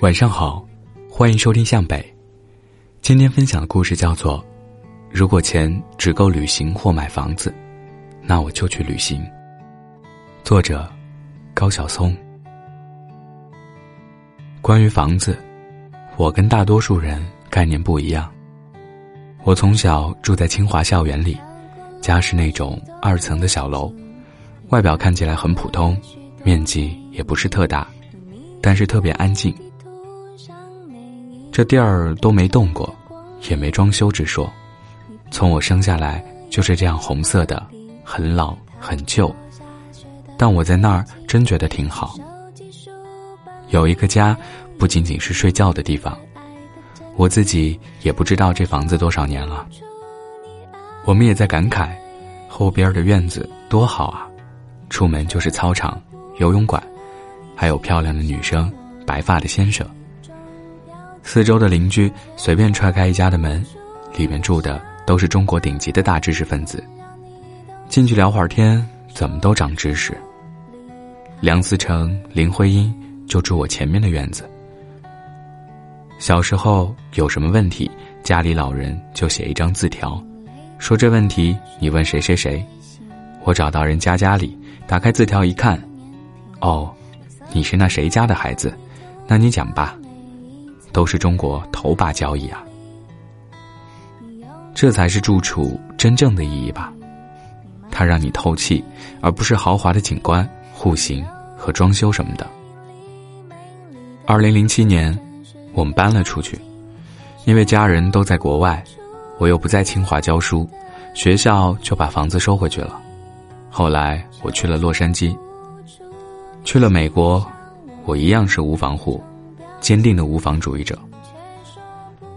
晚上好，欢迎收听向北。今天分享的故事叫做《如果钱只够旅行或买房子，那我就去旅行》。作者高晓松。关于房子，我跟大多数人概念不一样。我从小住在清华校园里，家是那种二层的小楼，外表看起来很普通，面积也不是特大，但是特别安静。这地儿都没动过，也没装修之说。从我生下来就是这样红色的，很老很旧。但我在那儿真觉得挺好。有一个家，不仅仅是睡觉的地方。我自己也不知道这房子多少年了。我们也在感慨，后边的院子多好啊！出门就是操场、游泳馆，还有漂亮的女生、白发的先生。四周的邻居随便踹开一家的门，里面住的都是中国顶级的大知识分子。进去聊会儿天，怎么都长知识。梁思成、林徽因就住我前面的院子。小时候有什么问题，家里老人就写一张字条，说这问题你问谁谁谁。我找到人家家里，打开字条一看，哦，你是那谁家的孩子，那你讲吧。都是中国头把交椅啊！这才是住处真正的意义吧？它让你透气，而不是豪华的景观、户型和装修什么的。二零零七年，我们搬了出去，因为家人都在国外，我又不在清华教书，学校就把房子收回去了。后来我去了洛杉矶，去了美国，我一样是无房户。坚定的无房主义者。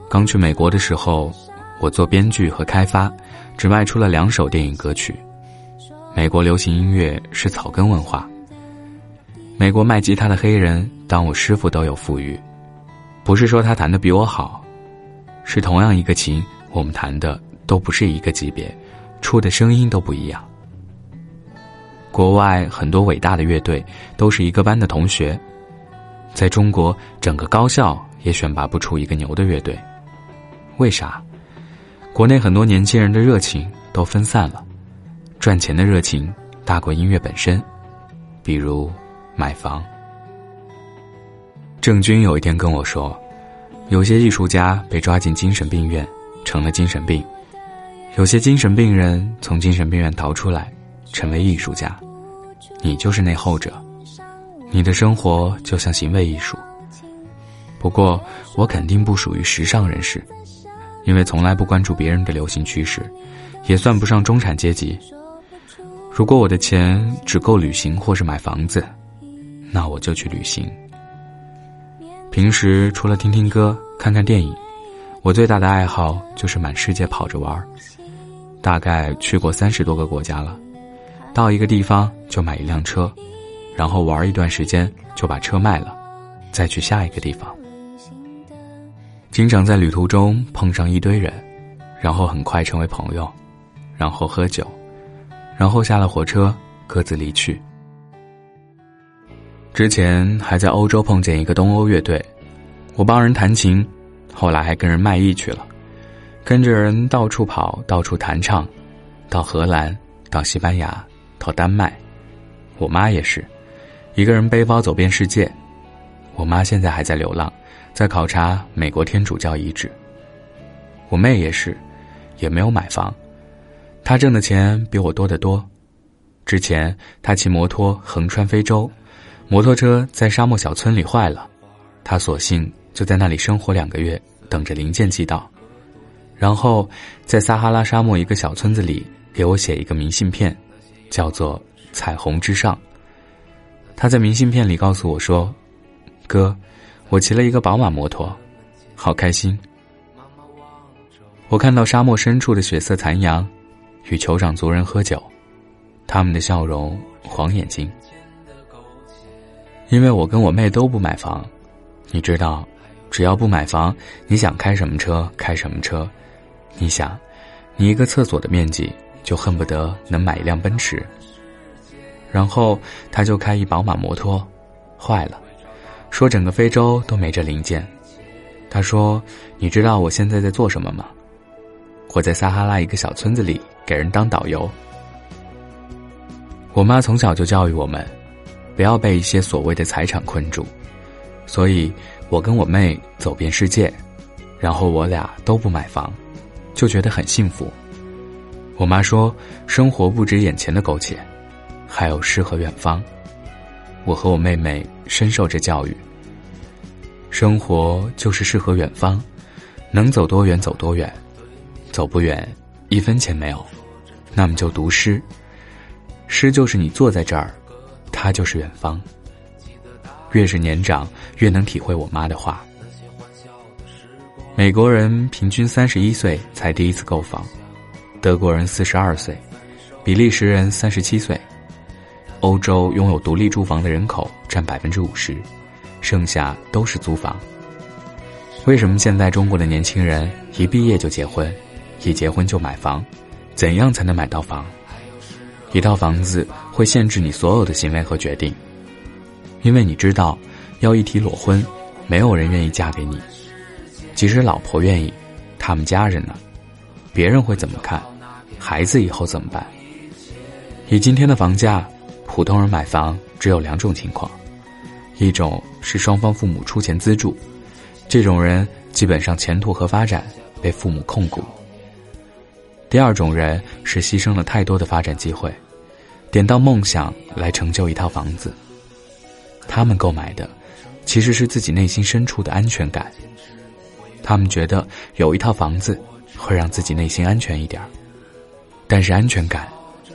刚去美国的时候，我做编剧和开发，只卖出了两首电影歌曲。美国流行音乐是草根文化。美国卖吉他的黑人当我师傅都有富裕，不是说他弹的比我好，是同样一个琴，我们弹的都不是一个级别，出的声音都不一样。国外很多伟大的乐队都是一个班的同学。在中国，整个高校也选拔不出一个牛的乐队，为啥？国内很多年轻人的热情都分散了，赚钱的热情大过音乐本身，比如买房。郑钧有一天跟我说，有些艺术家被抓进精神病院，成了精神病；有些精神病人从精神病院逃出来，成为艺术家。你就是那后者。你的生活就像行为艺术。不过，我肯定不属于时尚人士，因为从来不关注别人的流行趋势，也算不上中产阶级。如果我的钱只够旅行或是买房子，那我就去旅行。平时除了听听歌、看看电影，我最大的爱好就是满世界跑着玩大概去过三十多个国家了，到一个地方就买一辆车。然后玩一段时间，就把车卖了，再去下一个地方。经常在旅途中碰上一堆人，然后很快成为朋友，然后喝酒，然后下了火车各自离去。之前还在欧洲碰见一个东欧乐队，我帮人弹琴，后来还跟人卖艺去了，跟着人到处跑，到处弹唱，到荷兰，到西班牙，到丹麦，我妈也是。一个人背包走遍世界，我妈现在还在流浪，在考察美国天主教遗址。我妹也是，也没有买房，她挣的钱比我多得多。之前她骑摩托横穿非洲，摩托车在沙漠小村里坏了，她索性就在那里生活两个月，等着零件寄到，然后在撒哈拉沙漠一个小村子里给我写一个明信片，叫做《彩虹之上》。他在明信片里告诉我说：“哥，我骑了一个宝马摩托，好开心。”我看到沙漠深处的血色残阳，与酋长族人喝酒，他们的笑容晃眼睛。因为我跟我妹都不买房，你知道，只要不买房，你想开什么车开什么车。你想，你一个厕所的面积就恨不得能买一辆奔驰。然后他就开一宝马摩托，坏了，说整个非洲都没这零件。他说：“你知道我现在在做什么吗？我在撒哈拉一个小村子里给人当导游。”我妈从小就教育我们，不要被一些所谓的财产困住，所以我跟我妹走遍世界，然后我俩都不买房，就觉得很幸福。我妈说：“生活不止眼前的苟且，还有诗和远方。”我和我妹妹深受这教育。生活就是诗和远方，能走多远走多远，走不远，一分钱没有，那么就读诗。诗就是你坐在这儿，它就是远方。越是年长，越能体会我妈的话。美国人平均三十一岁才第一次购房。德国人四十二岁，比利时人三十七岁，欧洲拥有独立住房的人口占百分之五十，剩下都是租房。为什么现在中国的年轻人一毕业就结婚，一结婚就买房？怎样才能买到房？一套房子会限制你所有的行为和决定，因为你知道，要一提裸婚，没有人愿意嫁给你，即使老婆愿意，他们家人呢？别人会怎么看？孩子以后怎么办？以今天的房价，普通人买房只有两种情况：一种是双方父母出钱资助，这种人基本上前途和发展被父母控股；第二种人是牺牲了太多的发展机会，点到梦想来成就一套房子。他们购买的其实是自己内心深处的安全感，他们觉得有一套房子会让自己内心安全一点儿。但是安全感，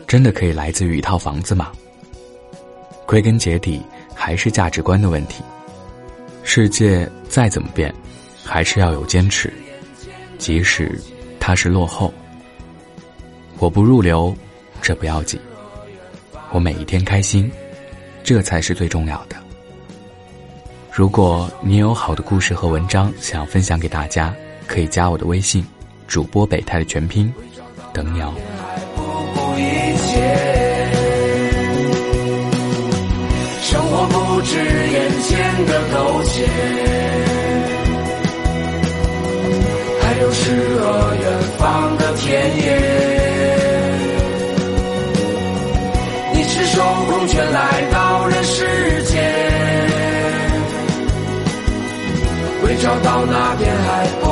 真的可以来自于一套房子吗？归根结底还是价值观的问题。世界再怎么变，还是要有坚持，即使它是落后。我不入流，这不要紧。我每一天开心，这才是最重要的。如果你有好的故事和文章想要分享给大家，可以加我的微信，主播北泰的全拼，等你哦。不止眼前的苟且，还有诗和远方的田野。你赤手空拳来到人世间，为找到那片海不